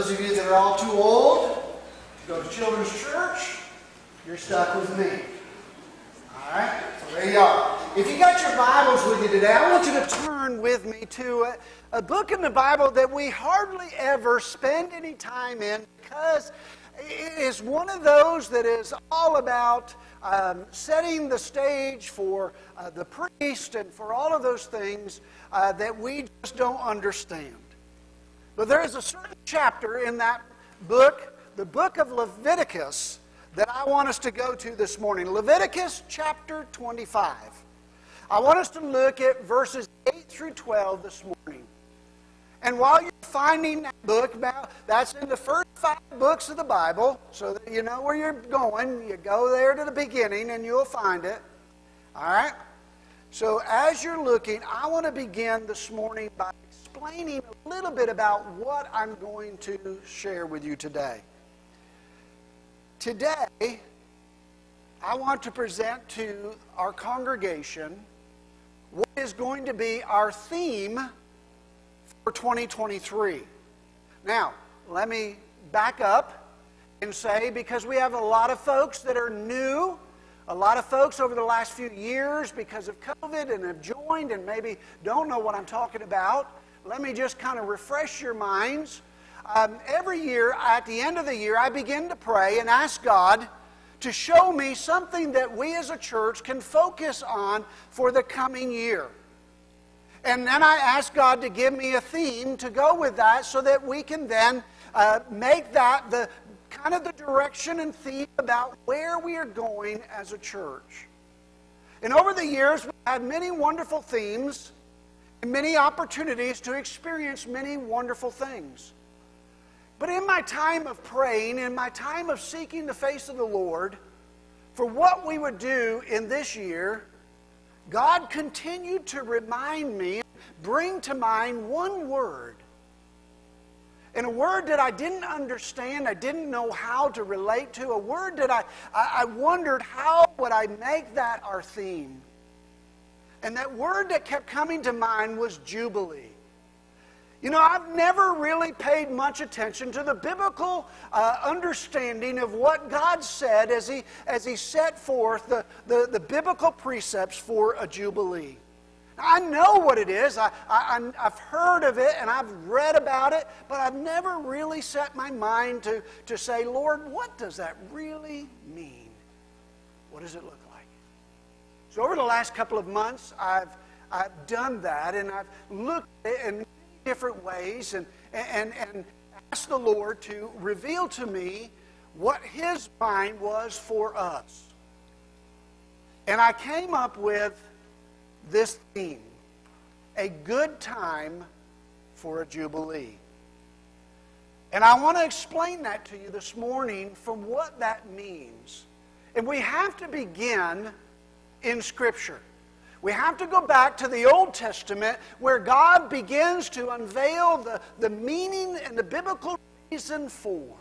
those of you that are all too old to go to children's church, you're stuck with me. All right? So there you are. If you got your Bibles with you today, I want you to turn with me to a, a book in the Bible that we hardly ever spend any time in because it is one of those that is all about um, setting the stage for uh, the priest and for all of those things uh, that we just don't understand. But there is a certain chapter in that book, the book of Leviticus, that I want us to go to this morning. Leviticus chapter 25. I want us to look at verses 8 through 12 this morning. And while you're finding that book, now that's in the first five books of the Bible, so that you know where you're going. You go there to the beginning and you'll find it. All right? So as you're looking, I want to begin this morning by explaining a little bit about what I'm going to share with you today. Today, I want to present to our congregation what is going to be our theme for 2023. Now, let me back up and say because we have a lot of folks that are new, a lot of folks over the last few years because of COVID and have joined and maybe don't know what I'm talking about. Let me just kind of refresh your minds um, every year, at the end of the year, I begin to pray and ask God to show me something that we as a church can focus on for the coming year. And then I ask God to give me a theme to go with that so that we can then uh, make that the kind of the direction and theme about where we are going as a church. And over the years, we've had many wonderful themes many opportunities to experience many wonderful things. But in my time of praying, in my time of seeking the face of the Lord, for what we would do in this year, God continued to remind me, bring to mind one word. And a word that I didn't understand, I didn't know how to relate to, a word that I, I wondered how would I make that our theme. And that word that kept coming to mind was Jubilee. You know, I've never really paid much attention to the biblical uh, understanding of what God said as He, as he set forth the, the, the biblical precepts for a Jubilee. I know what it is. I, I, I've heard of it and I've read about it, but I've never really set my mind to, to say, Lord, what does that really mean? What does it look like? So, over the last couple of months, I've, I've done that and I've looked at it and different ways and, and, and ask the Lord to reveal to me what His mind was for us. And I came up with this theme a good time for a Jubilee. And I want to explain that to you this morning from what that means. And we have to begin in Scripture. We have to go back to the Old Testament where God begins to unveil the, the meaning and the biblical reason for.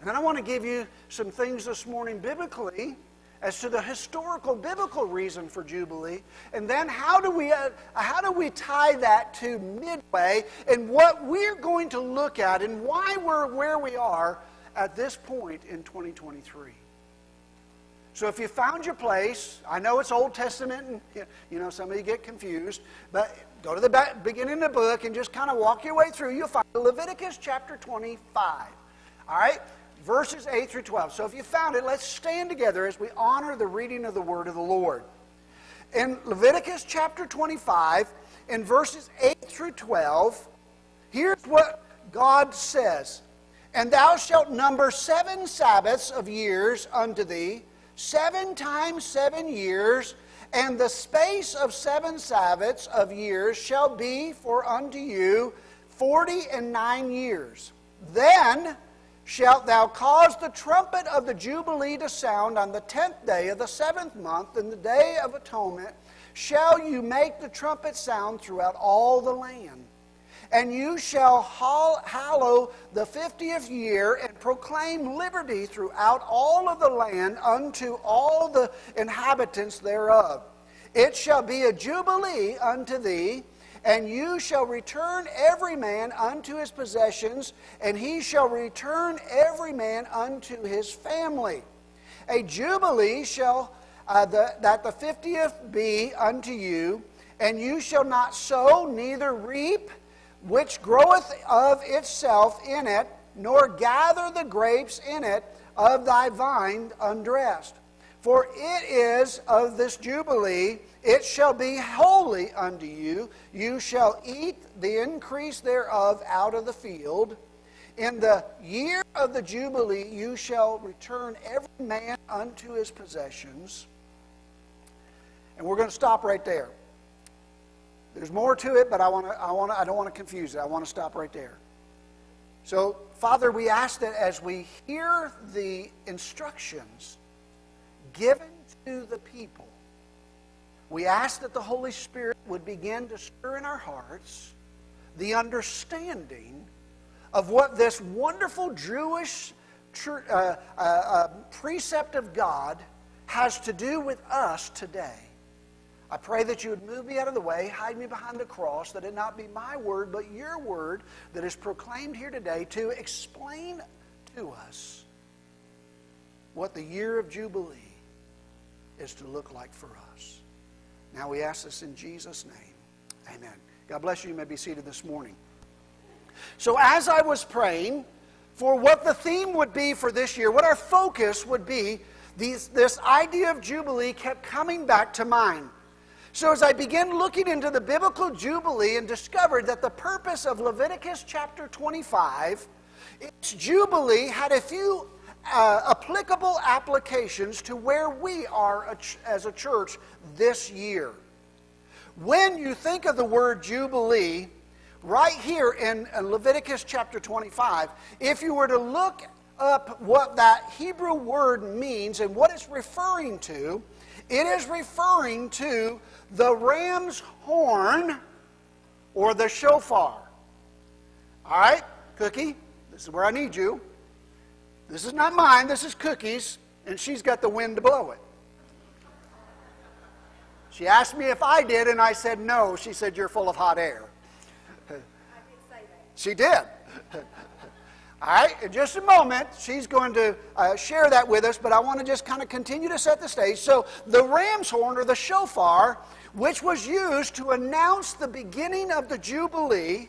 And then I want to give you some things this morning biblically as to the historical biblical reason for Jubilee. And then how do we, uh, how do we tie that to Midway and what we're going to look at and why we're where we are at this point in 2023. So if you found your place, I know it's Old Testament, and you know some of you get confused, but go to the back, beginning of the book and just kind of walk your way through. You'll find Leviticus chapter 25. All right, verses 8 through 12. So if you found it, let's stand together as we honor the reading of the word of the Lord. In Leviticus chapter 25, in verses 8 through 12, here's what God says And thou shalt number seven Sabbaths of years unto thee seven times seven years, and the space of seven Sabbaths of years shall be for unto you forty and nine years. Then shalt thou cause the trumpet of the Jubilee to sound on the tenth day of the seventh month, in the day of atonement, shall you make the trumpet sound throughout all the land. And you shall hallow the fiftieth year and proclaim liberty throughout all of the land unto all the inhabitants thereof. It shall be a jubilee unto thee, and you shall return every man unto his possessions, and he shall return every man unto his family. A jubilee shall uh, the, that the fiftieth be unto you, and you shall not sow, neither reap, which groweth of itself in it, nor gather the grapes in it of thy vine undressed. For it is of this Jubilee, it shall be holy unto you. You shall eat the increase thereof out of the field. In the year of the Jubilee, you shall return every man unto his possessions. And we're going to stop right there. There's more to it, but I, want to, I, want to, I don't want to confuse it. I want to stop right there. So, Father, we ask that as we hear the instructions given to the people, we ask that the Holy Spirit would begin to stir in our hearts the understanding of what this wonderful Jewish uh, uh, uh, precept of God has to do with us today. I pray that you would move me out of the way, hide me behind the cross, that it not be my word, but your word that is proclaimed here today to explain to us what the year of Jubilee is to look like for us. Now we ask this in Jesus' name. Amen. God bless you. You may be seated this morning. So, as I was praying for what the theme would be for this year, what our focus would be, these, this idea of Jubilee kept coming back to mind. So, as I began looking into the biblical Jubilee and discovered that the purpose of Leviticus chapter 25, its Jubilee had a few uh, applicable applications to where we are as a church this year. When you think of the word Jubilee, right here in Leviticus chapter 25, if you were to look up what that Hebrew word means and what it's referring to, it is referring to the ram's horn or the shofar. All right, Cookie, this is where I need you. This is not mine, this is Cookie's, and she's got the wind to blow it. She asked me if I did, and I said no. She said, You're full of hot air. I did say that. She did. All right, in just a moment, she's going to uh, share that with us, but I want to just kind of continue to set the stage. So, the ram's horn or the shofar which was used to announce the beginning of the Jubilee.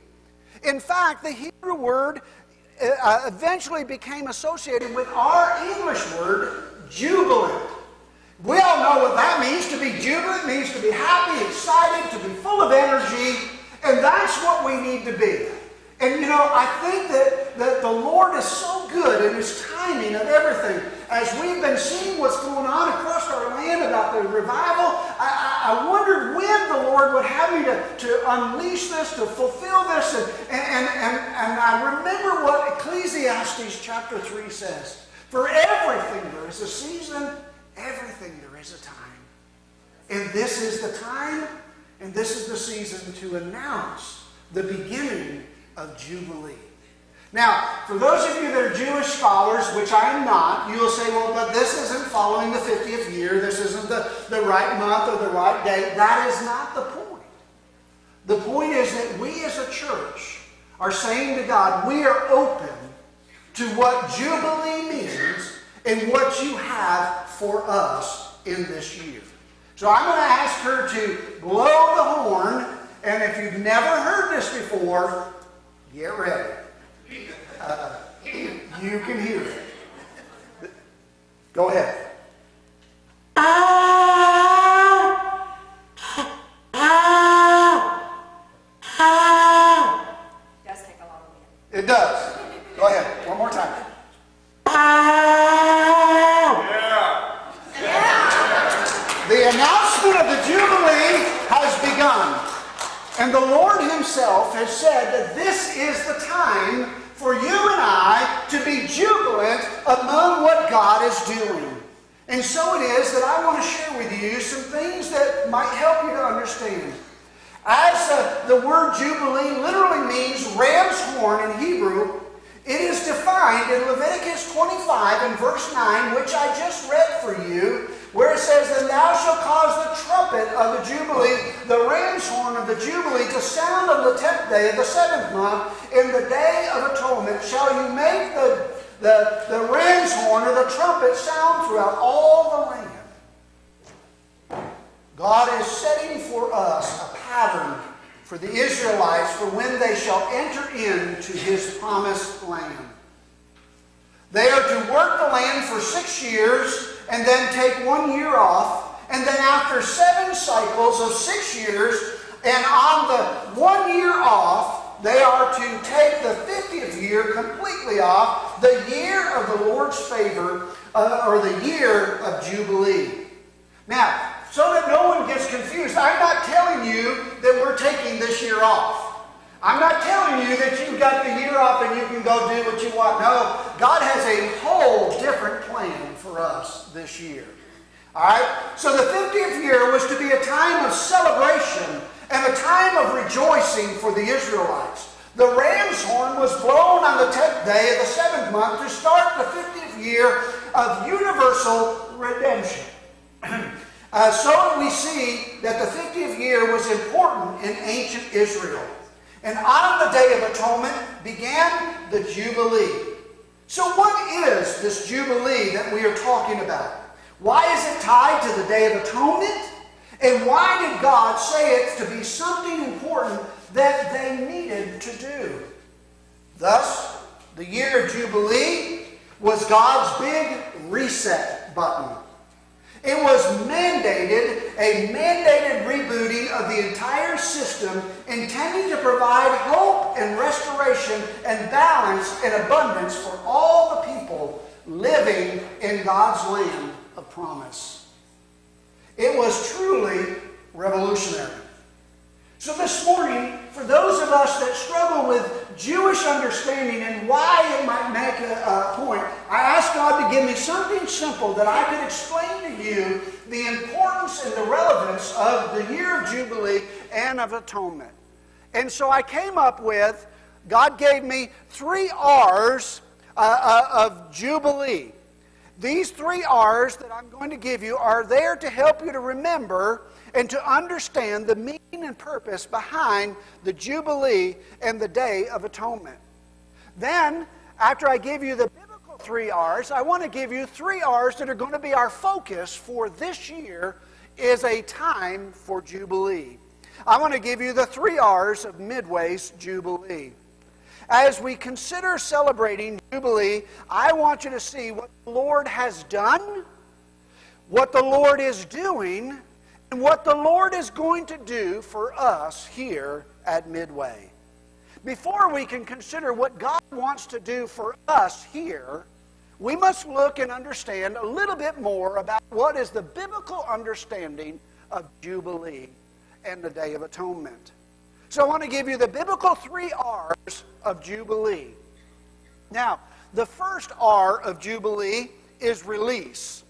In fact, the Hebrew word uh, uh, eventually became associated with our English word, jubilant. We all know what that means. To be jubilant means to be happy, excited, to be full of energy, and that's what we need to be. And you know, I think that, that the Lord is so good in His timing of everything. As we've been seeing what's going on across our land about the revival, I, I, I wondered when the Lord would have me to, to unleash this, to fulfill this. And, and, and, and I remember what Ecclesiastes chapter 3 says. For everything there is a season, everything there is a time. And this is the time, and this is the season to announce the beginning of Jubilee. Now, for those of you that are Jewish scholars, which I am not, you will say, well, but this isn't following the 50th year. This isn't the, the right month or the right date. That is not the point. The point is that we as a church are saying to God, we are open to what Jubilee means and what you have for us in this year. So I'm going to ask her to blow the horn, and if you've never heard this before, Get ready. Uh, you can hear it. Go ahead. Ah, ah, ah. It does. Take a lot of wind. It does. Go ahead. One more time. The announcement of the Jubilee has begun. And the Lord Himself has said that this is the time for you and I to be jubilant among what God is doing. And so it is that I want to share with you some things that might help you to understand. As uh, the word Jubilee literally means ram's horn in Hebrew, it is defined in Leviticus 25 and verse 9, which I just read for you, where it says, And thou shalt cause the trumpet of the Jubilee, the ram's horn of the Jubilee, to sound on the tenth day of the seventh month. In the day of atonement shall you make the, the, the ram's horn or the trumpet sound throughout all the land. God is setting for us a pattern for the Israelites for when they shall enter into his promised land. They are to work the land for six years and then take one year off. And then after seven cycles of six years, and on the one year off, they are to take the 50th year completely off, the year of the Lord's favor, uh, or the year of Jubilee. Now, so that no one gets confused, I'm not telling you that we're taking this year off. I'm not telling you that you've got the year off and you can go do what you want. No, God has a whole different plan for us this year. All right? So the 50th year was to be a time of celebration and a time of rejoicing for the Israelites. The ram's horn was blown on the 10th day of the seventh month to start the 50th year of universal redemption. uh, so we see that the 50th year was important in ancient Israel. And on the Day of Atonement began the Jubilee. So, what is this Jubilee that we are talking about? Why is it tied to the Day of Atonement? And why did God say it to be something important that they needed to do? Thus, the year of Jubilee was God's big reset button. It was mandated, a mandated rebooting of the entire system intending to provide hope and restoration and balance and abundance for all the people living in God's land of promise. It was truly revolutionary. So this morning, for those of us that struggle with Jewish understanding and why it might make a, a, point, I ask God to give me something simple that I could explain to you the importance and the relevance of the year of Jubilee and of atonement. And so I came up with, God gave me three R's uh, uh, of Jubilee. These three R's that I'm going to give you are there to help you to remember and to understand the meaning and purpose behind the Jubilee and the Day of Atonement. Then, after I give you the biblical three R's, I want to give you three R's that are going to be our focus for this year is a time for Jubilee. I want to give you the three R's of Midway's Jubilee. As we consider celebrating Jubilee, I want you to see what the Lord has done, what the Lord is doing, and what the Lord is going to do for us here at Midway. Before we can consider what God wants to do for us here, we must look and understand a little bit more about what is the biblical understanding of Jubilee and the Day of Atonement. So I want to give you the biblical three R's of Jubilee. Now, the first R of Jubilee is release.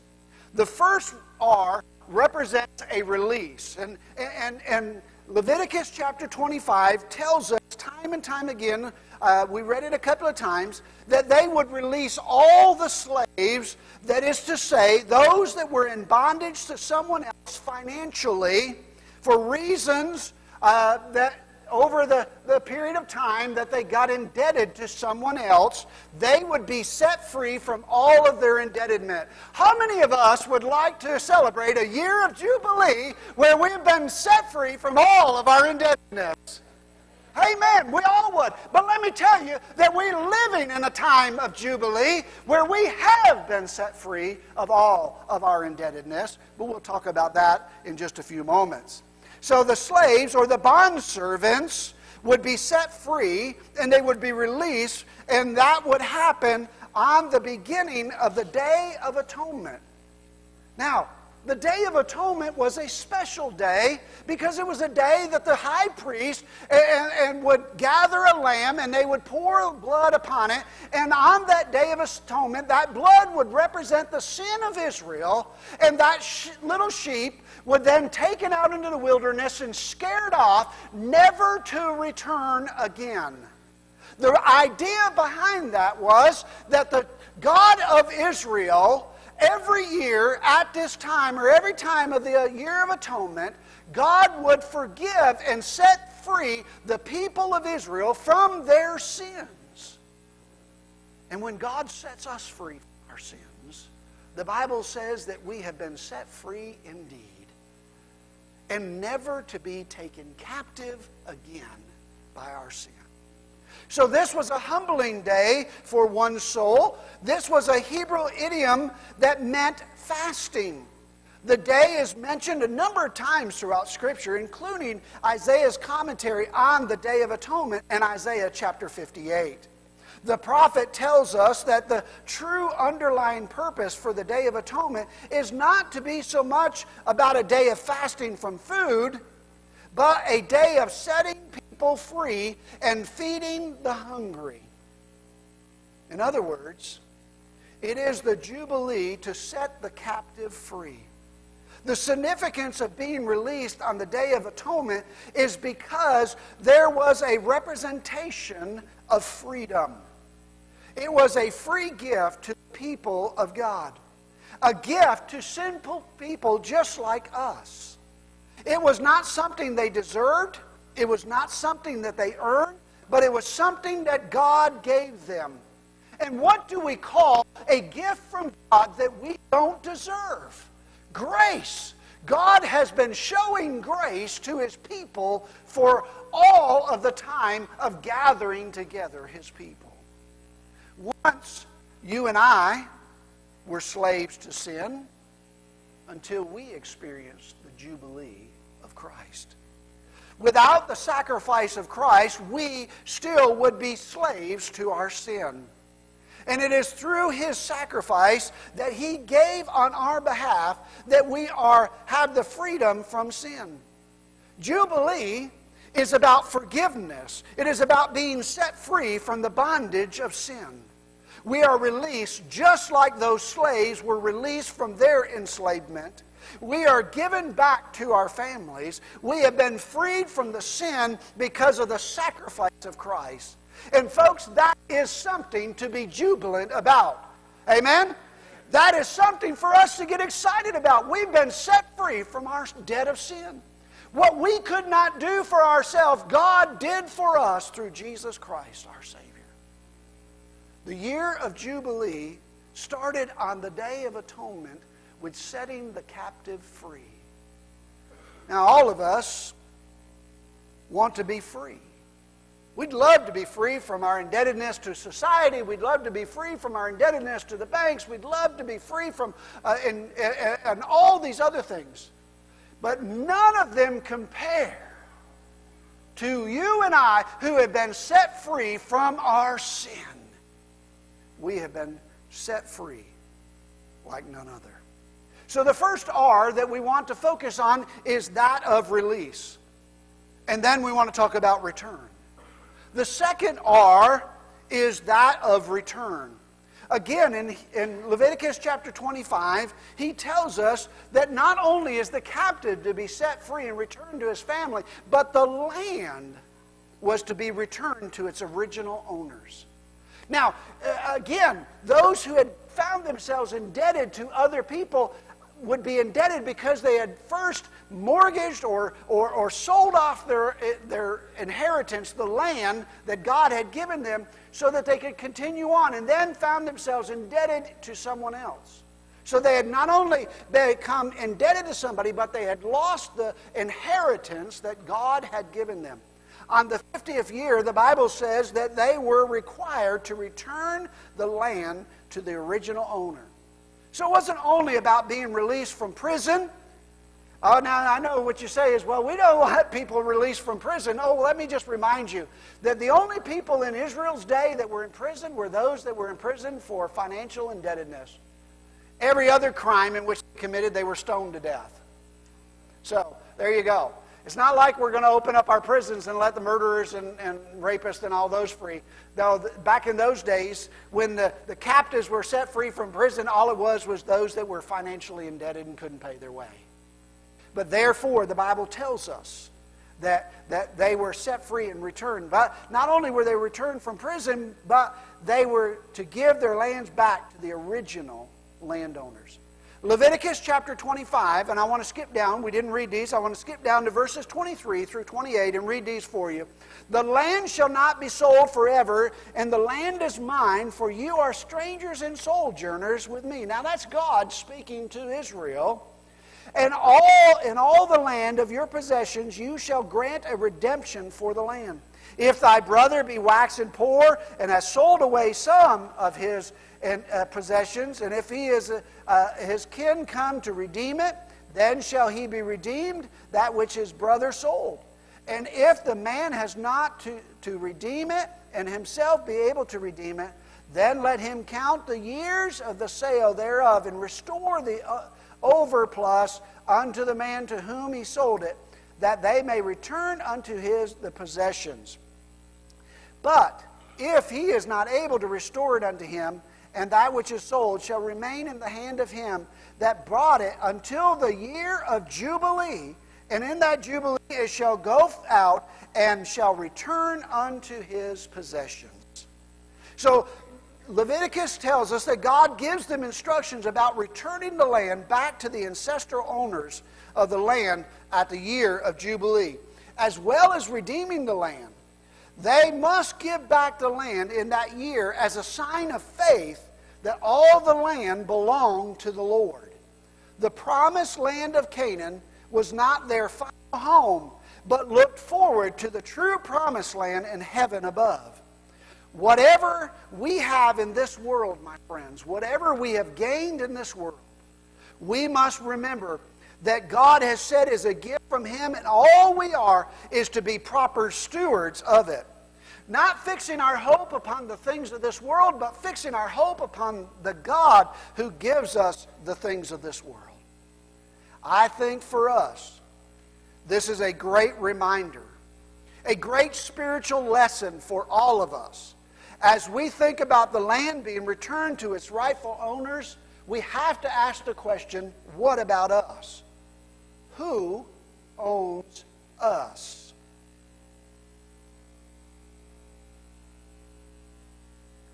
The first R represents a release. And, and, and Leviticus chapter 25 tells us time and time again, uh, we read it a couple of times, that they would release all the slaves, that is to say, those that were in bondage to someone else financially for reasons uh, that over the, the period of time that they got indebted to someone else, they would be set free from all of their indebtedness. How many of us would like to celebrate a year of Jubilee where we've been set free from all of our indebtedness? Amen. We all would. But let me tell you that we're living in a time of Jubilee where we have been set free of all of our indebtedness. But we'll talk about that in just a few moments. So the slaves or the bond servants would be set free and they would be released, and that would happen on the beginning of the Day of Atonement. Now, the Day of Atonement was a special day because it was a day that the high priest and, and, would gather a lamb and they would pour blood upon it. And on that Day of Atonement, that blood would represent the sin of Israel. And that sh- little sheep would then taken out into the wilderness and scared off, never to return again. The idea behind that was that the God of Israel, every year at this time, or every time of the uh, year of atonement, God would forgive and set free the people of Israel from their sins. And when God sets us free from our sins, the Bible says that we have been set free indeed and never to be taken captive again by our sin. So, this was a humbling day for one soul. This was a Hebrew idiom that meant fasting. The day is mentioned a number of times throughout Scripture, including Isaiah's commentary on the Day of Atonement in Isaiah chapter 58. The prophet tells us that the true underlying purpose for the Day of Atonement is not to be so much about a day of fasting from food, but a day of setting people free and feeding the hungry. In other words, it is the Jubilee to set the captive free. The significance of being released on the Day of Atonement is because there was a representation of freedom. It was a free gift to the people of God, a gift to sinful people just like us. It was not something they deserved, it was not something that they earned, but it was something that God gave them. And what do we call a gift from God that we don't deserve? Grace. God has been showing grace to his people for all of the time of gathering together his people. Once you and I were slaves to sin until we experienced the Jubilee of Christ. Without the sacrifice of Christ, we still would be slaves to our sin. And it is through his sacrifice that he gave on our behalf that we are have the freedom from sin. Jubilee is about forgiveness. It is about being set free from the bondage of sin. We are released just like those slaves were released from their enslavement. We are given back to our families. We have been freed from the sin because of the sacrifice of Christ. And folks, that is something to be jubilant about. Amen? That is something for us to get excited about. We've been set free from our debt of sin. What we could not do for ourselves, God did for us through Jesus Christ, our Savior. The year of Jubilee started on the Day of Atonement with setting the captive free. Now, all of us want to be free. We'd love to be free from our indebtedness to society. We'd love to be free from our indebtedness to the banks. We'd love to be free from uh, and, and, and all these other things. But none of them compare to you and I who have been set free from our sin. We have been set free like none other. So the first R that we want to focus on is that of release. And then we want to talk about return. The second R is that of return. Again, in, in Leviticus chapter 25, he tells us that not only is the captive to be set free and returned to his family, but the land was to be returned to its original owners. Now, again, those who had found themselves indebted to other people would be indebted because they had first mortgaged or, or, or sold off their, their inheritance, the land that God had given them, so that they could continue on, and then found themselves indebted to someone else. So they had not only become indebted to somebody, but they had lost the inheritance that God had given them. On the 50th year, the Bible says that they were required to return the land to the original owner. So it wasn't only about being released from prison. Oh, now I know what you say is, well, we don't want people released from prison. Oh, well, let me just remind you that the only people in Israel's day that were in prison were those that were in prison for financial indebtedness. Every other crime in which they committed, they were stoned to death. So, there you go. It's not like we're going to open up our prisons and let the murderers and, and rapists and all those free. Though back in those days, when the, the captives were set free from prison, all it was was those that were financially indebted and couldn't pay their way. But therefore, the Bible tells us that, that they were set free and returned. But not only were they returned from prison, but they were to give their lands back to the original landowners. Leviticus chapter 25, and I want to skip down. We didn't read these. I want to skip down to verses 23 through 28 and read these for you. The land shall not be sold forever, and the land is mine, for you are strangers and sojourners with me. Now that's God speaking to Israel. And all in all the land of your possessions you shall grant a redemption for the land. If thy brother be waxen poor and has sold away some of his and, uh, possessions, and if he is uh, uh, his kin come to redeem it, then shall he be redeemed that which his brother sold. And if the man has not to, to redeem it, and himself be able to redeem it, then let him count the years of the sale thereof, and restore the uh, overplus unto the man to whom he sold it, that they may return unto his the possessions. But if he is not able to restore it unto him, and that which is sold shall remain in the hand of him that brought it until the year of Jubilee. And in that Jubilee it shall go out and shall return unto his possessions. So Leviticus tells us that God gives them instructions about returning the land back to the ancestral owners of the land at the year of Jubilee, as well as redeeming the land. They must give back the land in that year as a sign of faith that all the land belonged to the Lord. The promised land of Canaan was not their final home, but looked forward to the true promised land in heaven above. Whatever we have in this world, my friends, whatever we have gained in this world, we must remember that God has said is a gift from Him, and all we are is to be proper stewards of it. Not fixing our hope upon the things of this world, but fixing our hope upon the God who gives us the things of this world. I think for us, this is a great reminder, a great spiritual lesson for all of us. As we think about the land being returned to its rightful owners, we have to ask the question what about us? Who owns us?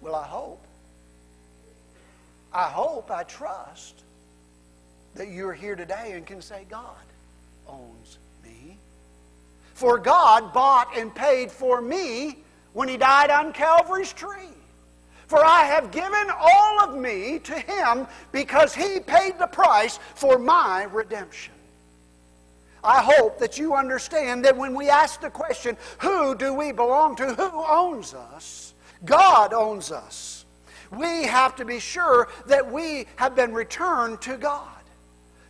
Well, I hope. I hope, I trust that you're here today and can say, God owns me. For God bought and paid for me when He died on Calvary's tree. For I have given all of me to Him because He paid the price for my redemption. I hope that you understand that when we ask the question, who do we belong to? Who owns us? God owns us. We have to be sure that we have been returned to God.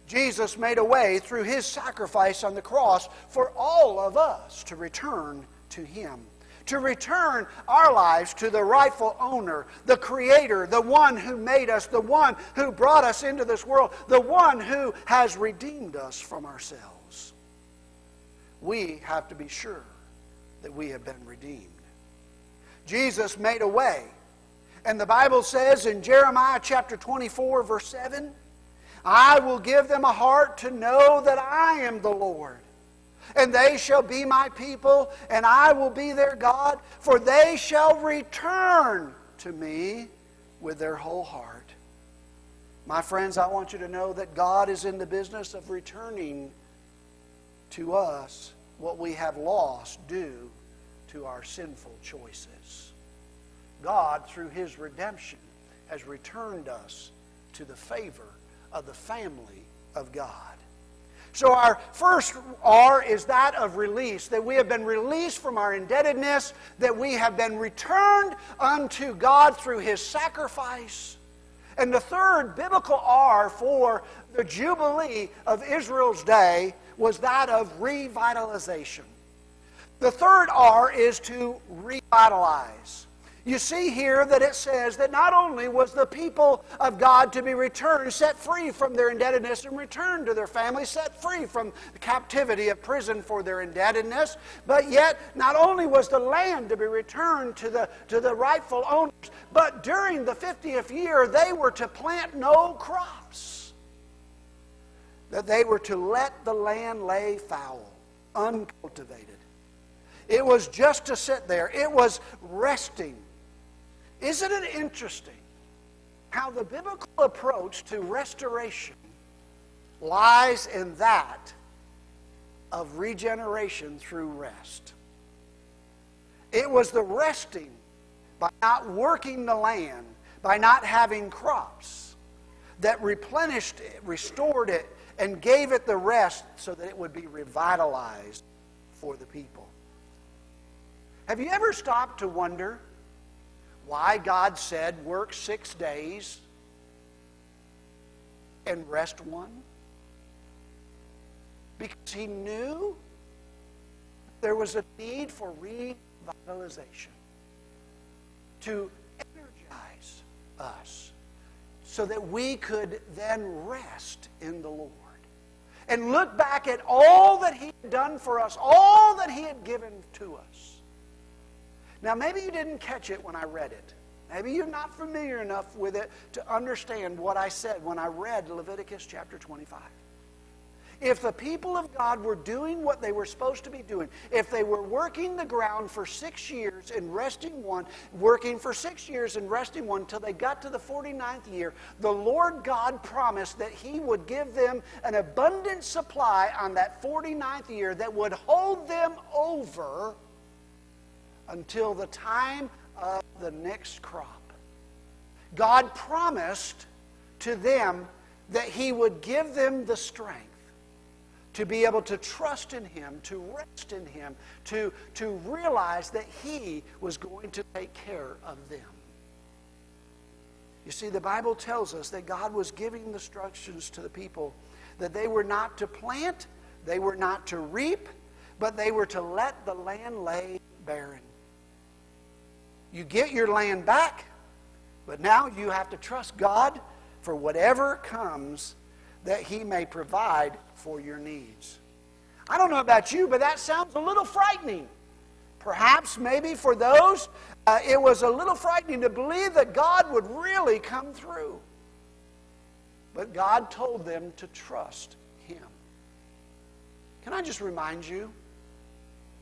Jesus made a way through his sacrifice on the cross for all of us to return to him. To return our lives to the rightful owner, the Creator, the one who made us, the one who brought us into this world, the one who has redeemed us from ourselves. We have to be sure that we have been redeemed. Jesus made a way. And the Bible says in Jeremiah chapter 24, verse 7, I will give them a heart to know that I am the Lord. And they shall be my people, and I will be their God, for they shall return to me with their whole heart. My friends, I want you to know that God is in the business of returning to us what we have lost due to our sinful choices. God, through His redemption, has returned us to the favor of the family of God. So, our first R is that of release, that we have been released from our indebtedness, that we have been returned unto God through His sacrifice. And the third biblical R for the Jubilee of Israel's day was that of revitalization. The third R is to revitalize. You see here that it says that not only was the people of God to be returned, set free from their indebtedness, and returned to their family, set free from the captivity of prison for their indebtedness, but yet not only was the land to be returned to the, to the rightful owners, but during the 50th year they were to plant no crops. That they were to let the land lay foul, uncultivated. It was just to sit there, it was resting. Isn't it interesting how the biblical approach to restoration lies in that of regeneration through rest? It was the resting by not working the land, by not having crops, that replenished it, restored it, and gave it the rest so that it would be revitalized for the people. Have you ever stopped to wonder why God said work six days and rest one? Because He knew there was a need for revitalization to energize us so that we could then rest in the Lord and look back at all that He had done for us, all that He had given to us. Now, maybe you didn't catch it when I read it. Maybe you're not familiar enough with it to understand what I said when I read Leviticus chapter 25. If the people of God were doing what they were supposed to be doing, if they were working the ground for six years and resting one, working for six years and resting one until they got to the 49th year, the Lord God promised that He would give them an abundant supply on that 49th year that would hold them over until the time of the next crop. God promised to them that He would give them the strength to be able to trust in Him, to rest in Him, to, to realize that He was going to take care of them. You see, the Bible tells us that God was giving instructions to the people that they were not to plant, they were not to reap, but they were to let the land lay barren. You get your land back, but now you have to trust God for whatever comes that He may provide for your needs. I don't know about you, but that sounds a little frightening. Perhaps, maybe for those, uh, it was a little frightening to believe that God would really come through. But God told them to trust Him. Can I just remind you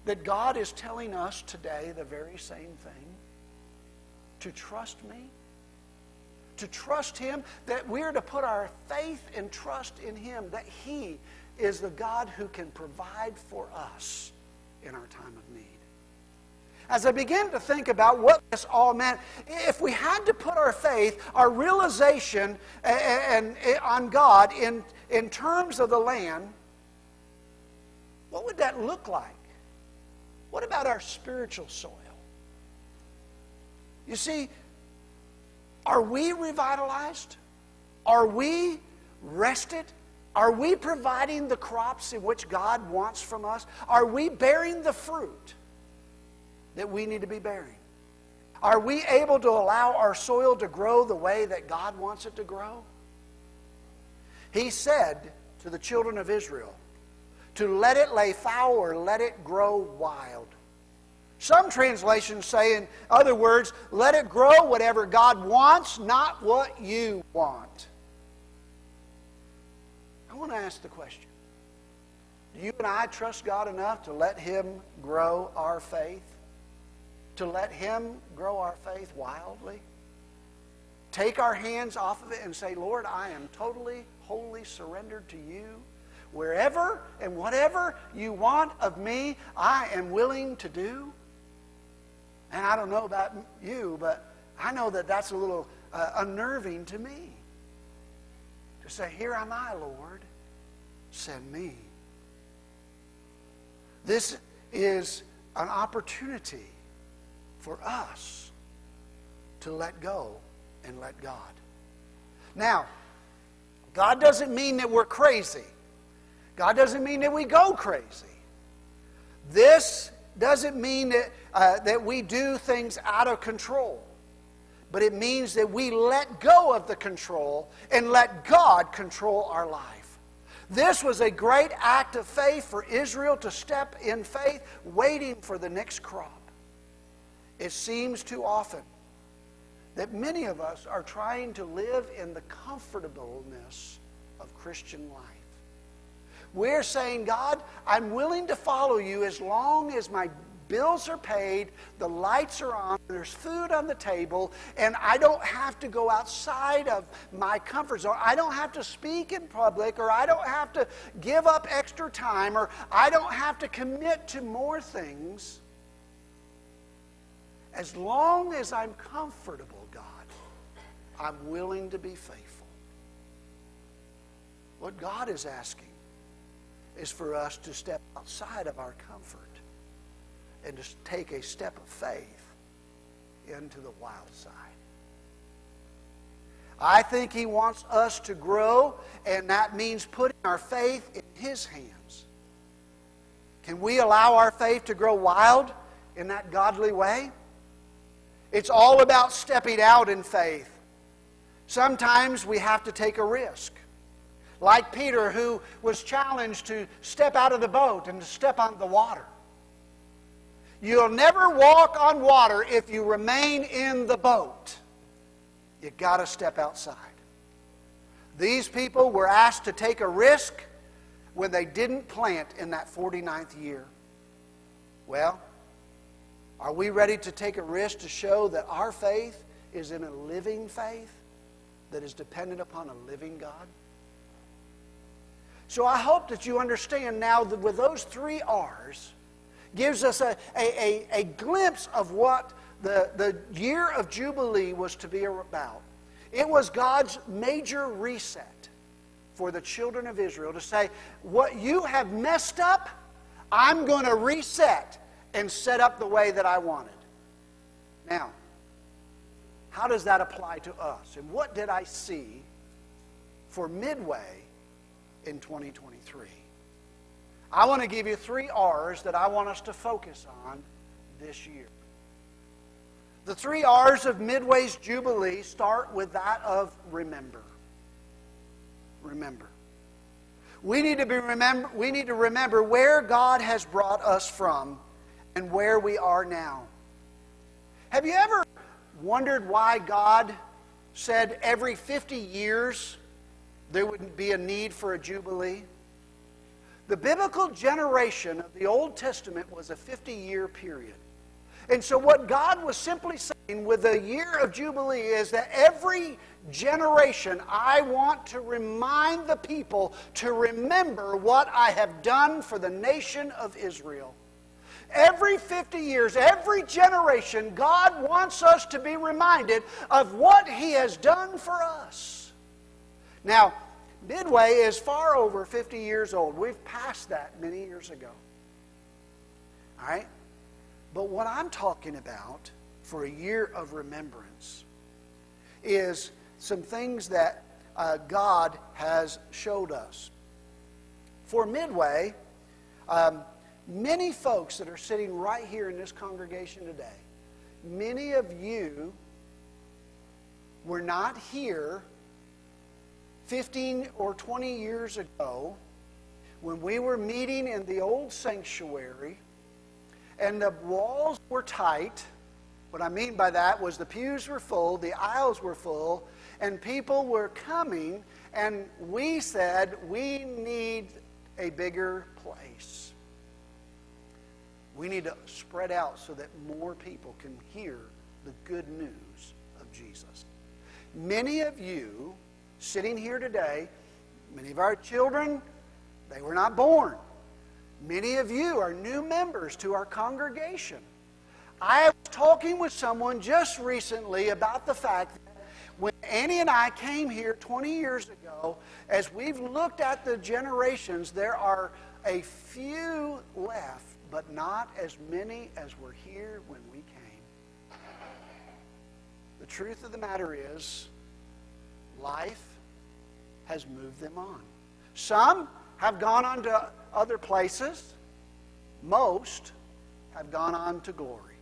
that God is telling us today the very same thing? To trust me? To trust Him, that we're to put our faith and trust in Him, that He is the God who can provide for us in our time of need. As I begin to think about what this all meant, if we had to put our faith, our realization and, and on God in, in terms of the land, what would that look like? What about our spiritual soil? You see, are we revitalized? Are we rested? Are we providing the crops in which God wants from us? Are we bearing the fruit that we need to be bearing? Are we able to allow our soil to grow the way that God wants it to grow? He said to the children of Israel to let it lay fallow or let it grow wild. Some translations say, in other words, let it grow whatever God wants, not what you want. I want to ask the question Do you and I trust God enough to let Him grow our faith? To let Him grow our faith wildly? Take our hands off of it and say, Lord, I am totally, wholly surrendered to you. Wherever and whatever you want of me, I am willing to do. And I don't know about you, but I know that that's a little uh, unnerving to me. To say, Here am I, Lord, send me. This is an opportunity for us to let go and let God. Now, God doesn't mean that we're crazy. God doesn't mean that we go crazy. This doesn't mean that, uh, that we do things out of control, but it means that we let go of the control and let God control our life. This was a great act of faith for Israel to step in faith, waiting for the next crop. It seems too often that many of us are trying to live in the comfortableness of Christian life. We're saying, God, I'm willing to follow you as long as my bills are paid, the lights are on, there's food on the table, and I don't have to go outside of my comfort zone. I don't have to speak in public, or I don't have to give up extra time, or I don't have to commit to more things. As long as I'm comfortable, God, I'm willing to be faithful. What God is asking is for us to step outside of our comfort and to take a step of faith into the wild side. I think He wants us to grow, and that means putting our faith in His hands. Can we allow our faith to grow wild in that godly way? It's all about stepping out in faith. Sometimes we have to take a risk. Like Peter, who was challenged to step out of the boat and to step on the water. You'll never walk on water if you remain in the boat. You got to step outside. These people were asked to take a risk when they didn't plant in that 49th year. Well, are we ready to take a risk to show that our faith is in a living faith that is dependent upon a living God? So I hope that you understand now that with those three R's, gives us a, a, a, a glimpse of what the, the year of Jubilee was to be about. It was God's major reset for the children of Israel to say, What you have messed up, I'm going to reset and set up the way that I wanted. Now, how does that apply to us? And what did I see for Midway in 2023? I want to give you three R's that I want us to focus on this year. The three R's of Midway's Jubilee start with that of remember. Remember. We need to be remember we need to remember where God has brought us from and where we are now. Have you ever wondered why God said every 50 years there wouldn't be a need for a jubilee? The biblical generation of the Old Testament was a 50 year period. And so, what God was simply saying with the year of Jubilee is that every generation, I want to remind the people to remember what I have done for the nation of Israel. Every 50 years, every generation, God wants us to be reminded of what He has done for us. Now, Midway is far over 50 years old. We've passed that many years ago. All right? But what I'm talking about for a year of remembrance is some things that uh, God has showed us. For Midway, um, many folks that are sitting right here in this congregation today, many of you were not here 15 or 20 years ago when we were meeting in the old sanctuary and the walls were tight. What I mean by that was the pews were full, the aisles were full, and people were coming, and we said, We need a bigger place. We need to spread out so that more people can hear the good news of Jesus. Many of you sitting here today, many of our children, they were not born. Many of you are new members to our congregation. I was talking with someone just recently about the fact that when Annie and I came here 20 years ago, as we've looked at the generations, there are a few left, but not as many as were here when we came. The truth of the matter is, life has moved them on. Some have gone on to other places, most have gone on to glory.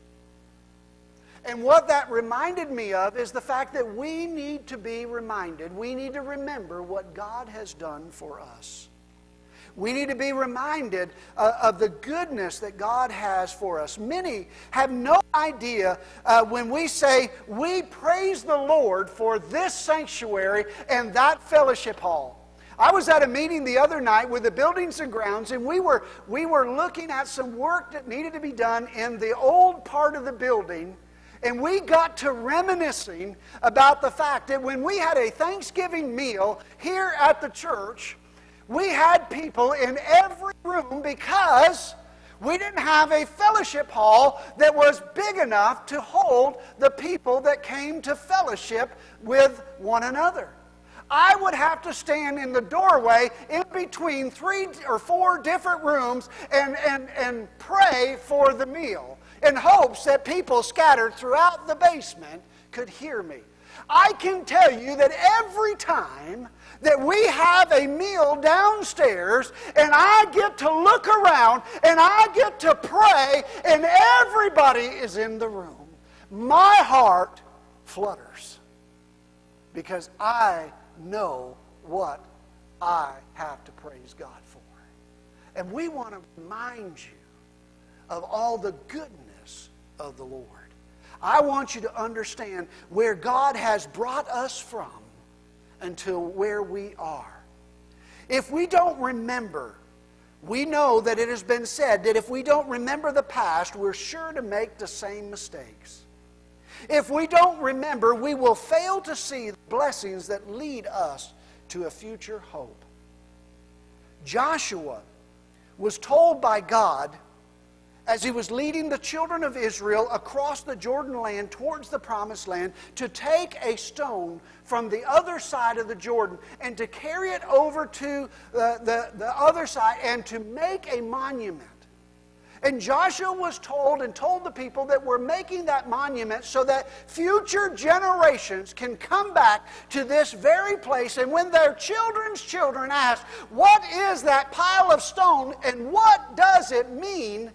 And what that reminded me of is the fact that we need to be reminded, we need to remember what God has done for us. We need to be reminded uh, of the goodness that God has for us. Many have no idea uh, when we say, We praise the Lord for this sanctuary and that fellowship hall. I was at a meeting the other night with the buildings and grounds, and we were, we were looking at some work that needed to be done in the old part of the building. And we got to reminiscing about the fact that when we had a Thanksgiving meal here at the church, we had people in every room because we didn't have a fellowship hall that was big enough to hold the people that came to fellowship with one another. I would have to stand in the doorway in between three or four different rooms and, and, and pray for the meal in hopes that people scattered throughout the basement could hear me. I can tell you that every time that we have a meal downstairs and I get to look around and I get to pray and everybody is in the room, my heart flutters because I know what I have to praise God for. And we want to remind you of all the goodness of the Lord. I want you to understand where God has brought us from until where we are. If we don't remember, we know that it has been said that if we don't remember the past, we're sure to make the same mistakes. If we don't remember, we will fail to see the blessings that lead us to a future hope. Joshua was told by God as he was leading the children of Israel across the Jordan land towards the promised land to take a stone from the other side of the Jordan and to carry it over to the, the, the other side and to make a monument. And Joshua was told and told the people that we're making that monument so that future generations can come back to this very place. And when their children's children ask, What is that pile of stone and what does it mean?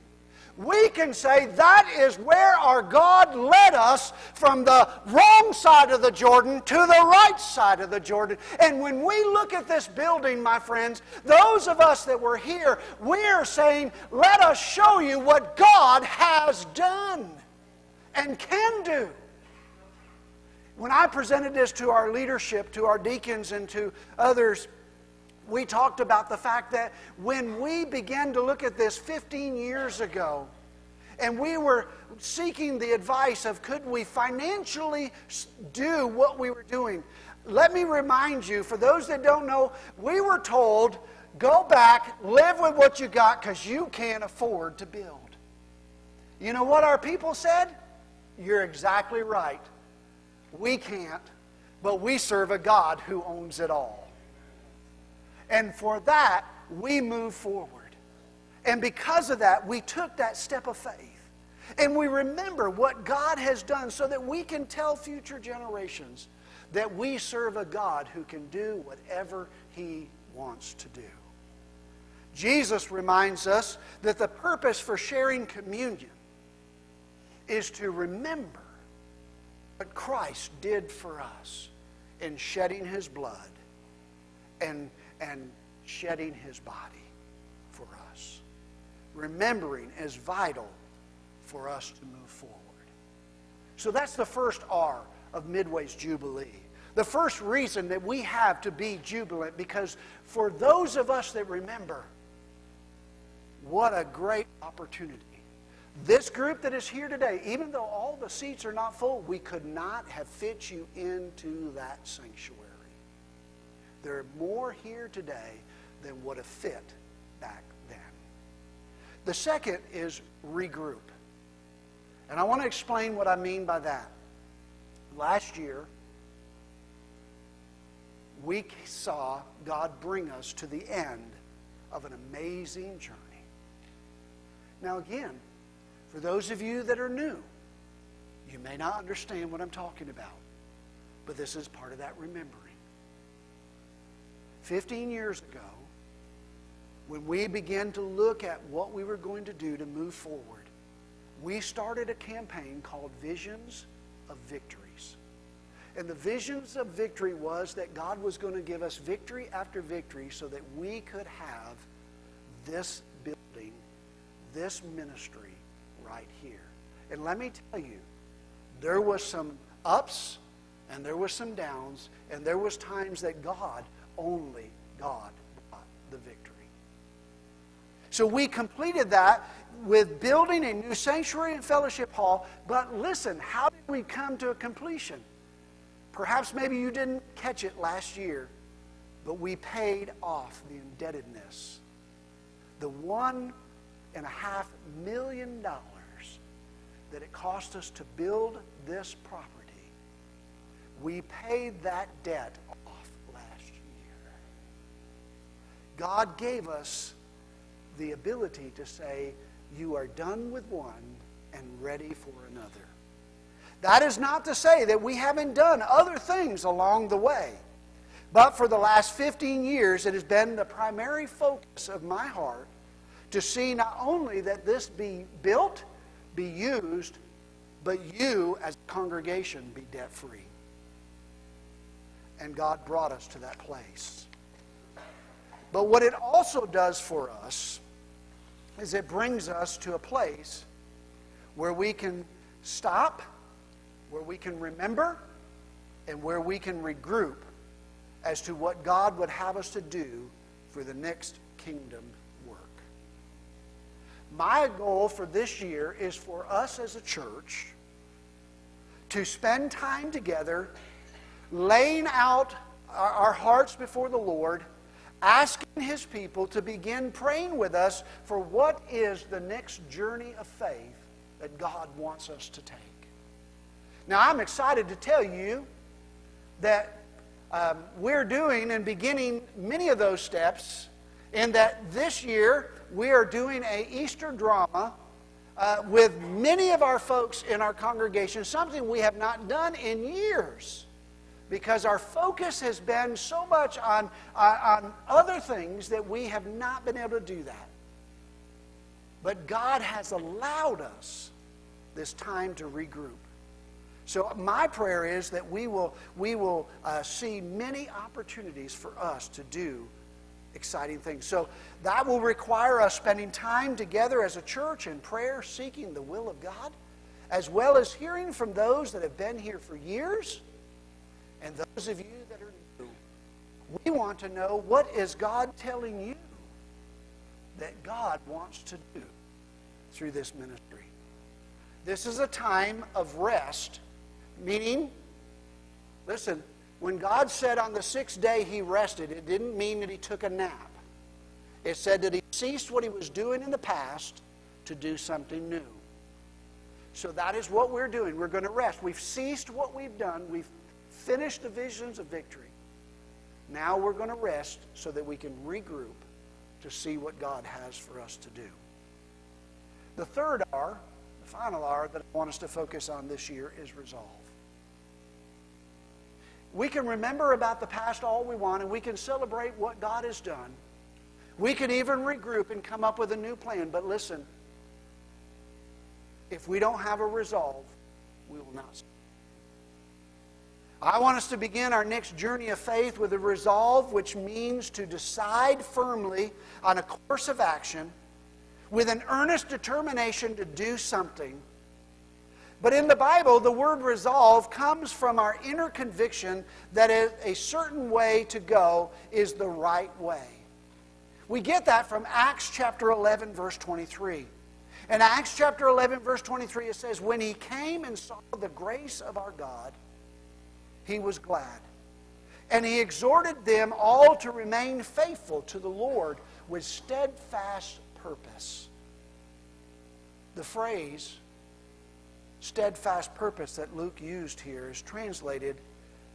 We can say that is where our God led us from the wrong side of the Jordan to the right side of the Jordan. And when we look at this building, my friends, those of us that were here, we're saying, let us show you what God has done and can do. When I presented this to our leadership, to our deacons, and to others, we talked about the fact that when we began to look at this 15 years ago, and we were seeking the advice of could we financially do what we were doing. Let me remind you, for those that don't know, we were told go back, live with what you got because you can't afford to build. You know what our people said? You're exactly right. We can't, but we serve a God who owns it all. And for that, we move forward. And because of that, we took that step of faith. And we remember what God has done so that we can tell future generations that we serve a God who can do whatever He wants to do. Jesus reminds us that the purpose for sharing communion is to remember what Christ did for us in shedding His blood and, and shedding His body for us. Remembering is vital for us to move forward. So that's the first R of Midway's Jubilee. The first reason that we have to be jubilant, because for those of us that remember, what a great opportunity. This group that is here today, even though all the seats are not full, we could not have fit you into that sanctuary. There are more here today than would have fit back then. The second is regroup. And I want to explain what I mean by that. Last year, we saw God bring us to the end of an amazing journey. Now, again, for those of you that are new, you may not understand what I'm talking about, but this is part of that remembering. 15 years ago, when we began to look at what we were going to do to move forward, we started a campaign called Visions of Victories. And the visions of victory was that God was going to give us victory after victory so that we could have this building, this ministry right here. And let me tell you, there was some ups and there was some downs and there was times that God only God brought the victory. So we completed that with building a new sanctuary and fellowship hall. But listen, how did we come to a completion? Perhaps maybe you didn't catch it last year, but we paid off the indebtedness. The one and a half million dollars that it cost us to build this property, we paid that debt God gave us the ability to say, You are done with one and ready for another. That is not to say that we haven't done other things along the way. But for the last 15 years, it has been the primary focus of my heart to see not only that this be built, be used, but you as a congregation be debt free. And God brought us to that place. But what it also does for us is it brings us to a place where we can stop, where we can remember, and where we can regroup as to what God would have us to do for the next kingdom work. My goal for this year is for us as a church to spend time together, laying out our, hearts before the Lord, asking His people to begin praying with us for what is the next journey of faith that God wants us to take. Now, I'm excited to tell you that um, we're doing and beginning many of those steps, and that this year we are doing a Easter drama uh, with many of our folks in our congregation, something we have not done in years because our focus has been so much on, uh, on other things that we have not been able to do that. But God has allowed us this time to regroup. So my prayer is that we will, we will uh, see many opportunities for us to do exciting things. So that will require us spending time together as a church in prayer, seeking the will of God, as well as hearing from those that have been here for years and those of you that are new. We want to know what is God telling you that God wants to do through this ministry. This is a time of rest, meaning, listen, when God said on the sixth day he rested, it didn't mean that he took a nap. It said that he ceased what he was doing in the past to do something new. So that is what we're doing. We're going to rest. We've ceased what we've done, we've finished the visions of victory. Now we're going to rest so that we can regroup to see what God has for us to do. The third R, the final R that I want us to focus on this year is resolve. We can remember about the past all we want, and we can celebrate what God has done. We can even regroup and come up with a new plan. But listen, if we don't have a resolve, we will not. I want us to begin our next journey of faith with a resolve, which means to decide firmly on a course of action with an earnest determination to do something but in the Bible, the word resolve comes from our inner conviction that a certain way to go is the right way. We get that from Acts chapter 11, verse 23. In Acts chapter 11, verse 23, it says, When he came and saw the grace of our God, he was glad. And he exhorted them all to remain faithful to the Lord with steadfast purpose. The phrase, steadfast purpose that Luke used here is translated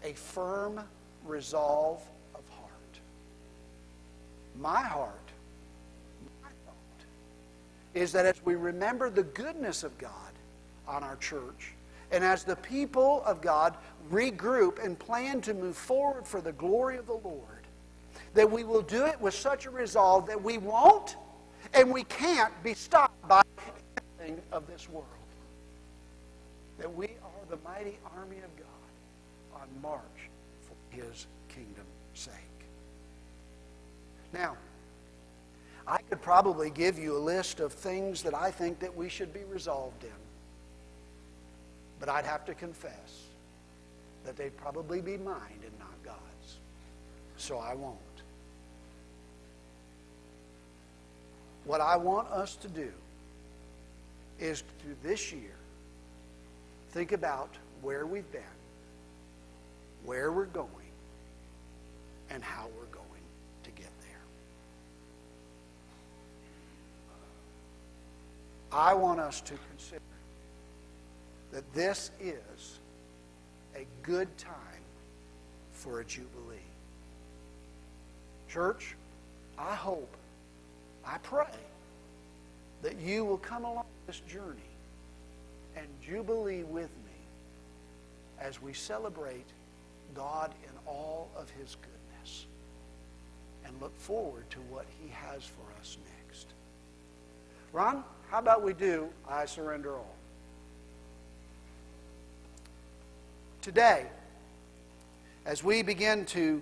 a firm resolve of heart. My heart, my thought, is that as we remember the goodness of God on our church, and as the people of God regroup and plan to move forward for the glory of the Lord, that we will do it with such a resolve that we won't and we can't be stopped by anything of this world that we are the mighty army of God on march for his kingdom's sake. Now, I could probably give you a list of things that I think that we should be resolved in. But I'd have to confess that they'd probably be mine and not God's. So I won't. what I want us to do is to this year think about where we've been, where we're going, and how we're going to get there. I want us to consider that this is a good time for a jubilee. Church, I hope, I pray that you will come along this journey and jubilee with me as we celebrate God in all of his goodness and look forward to what he has for us next. Ron, how about we do I Surrender All? Today, as we begin to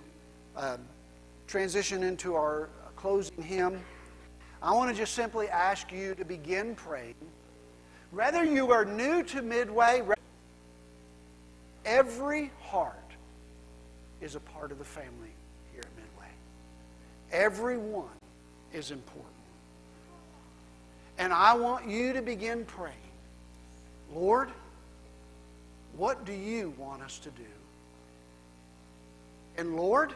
um, transition into our closing hymn, I want to just simply ask you to begin praying. Whether you are new to Midway, every heart is a part of the family here at Midway. Everyone is important. And I want you to begin praying. Lord, what do you want us to do? And Lord,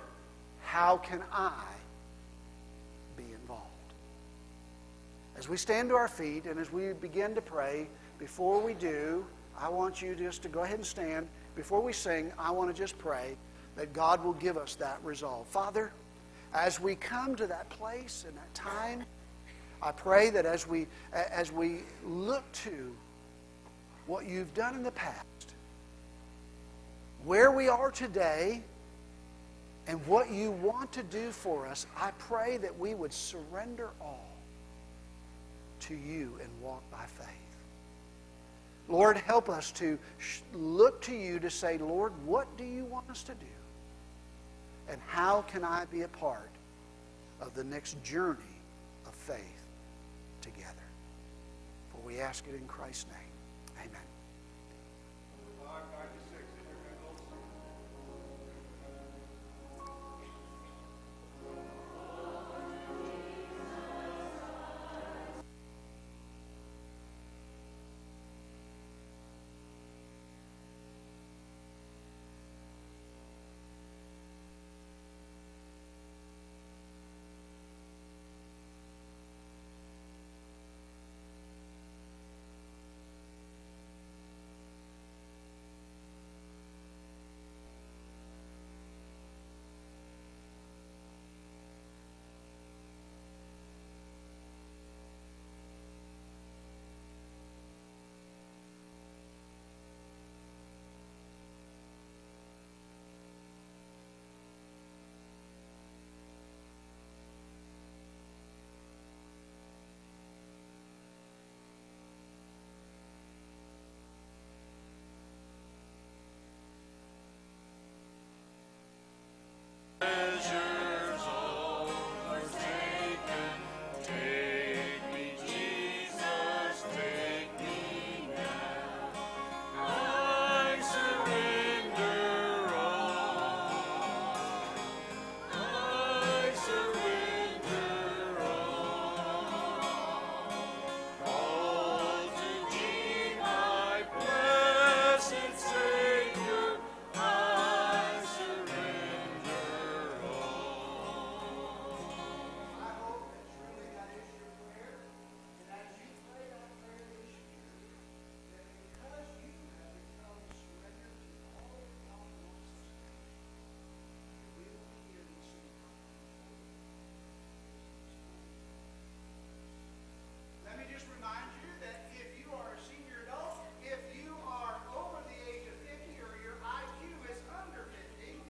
how can I be involved? As we stand to our feet and as we begin to pray, before we do, I want you just to go ahead and stand. Before we sing, I want to just pray that God will give us that resolve. Father, as we come to that place and that time, I pray that as we, as we look to what you've done in the past, where we are today, and what you want to do for us, I pray that we would surrender all to you and walk by faith. Lord, help us to look to you to say, Lord, what do you want us to do? And how can I be a part of the next journey of faith together? For we ask it in Christ's name.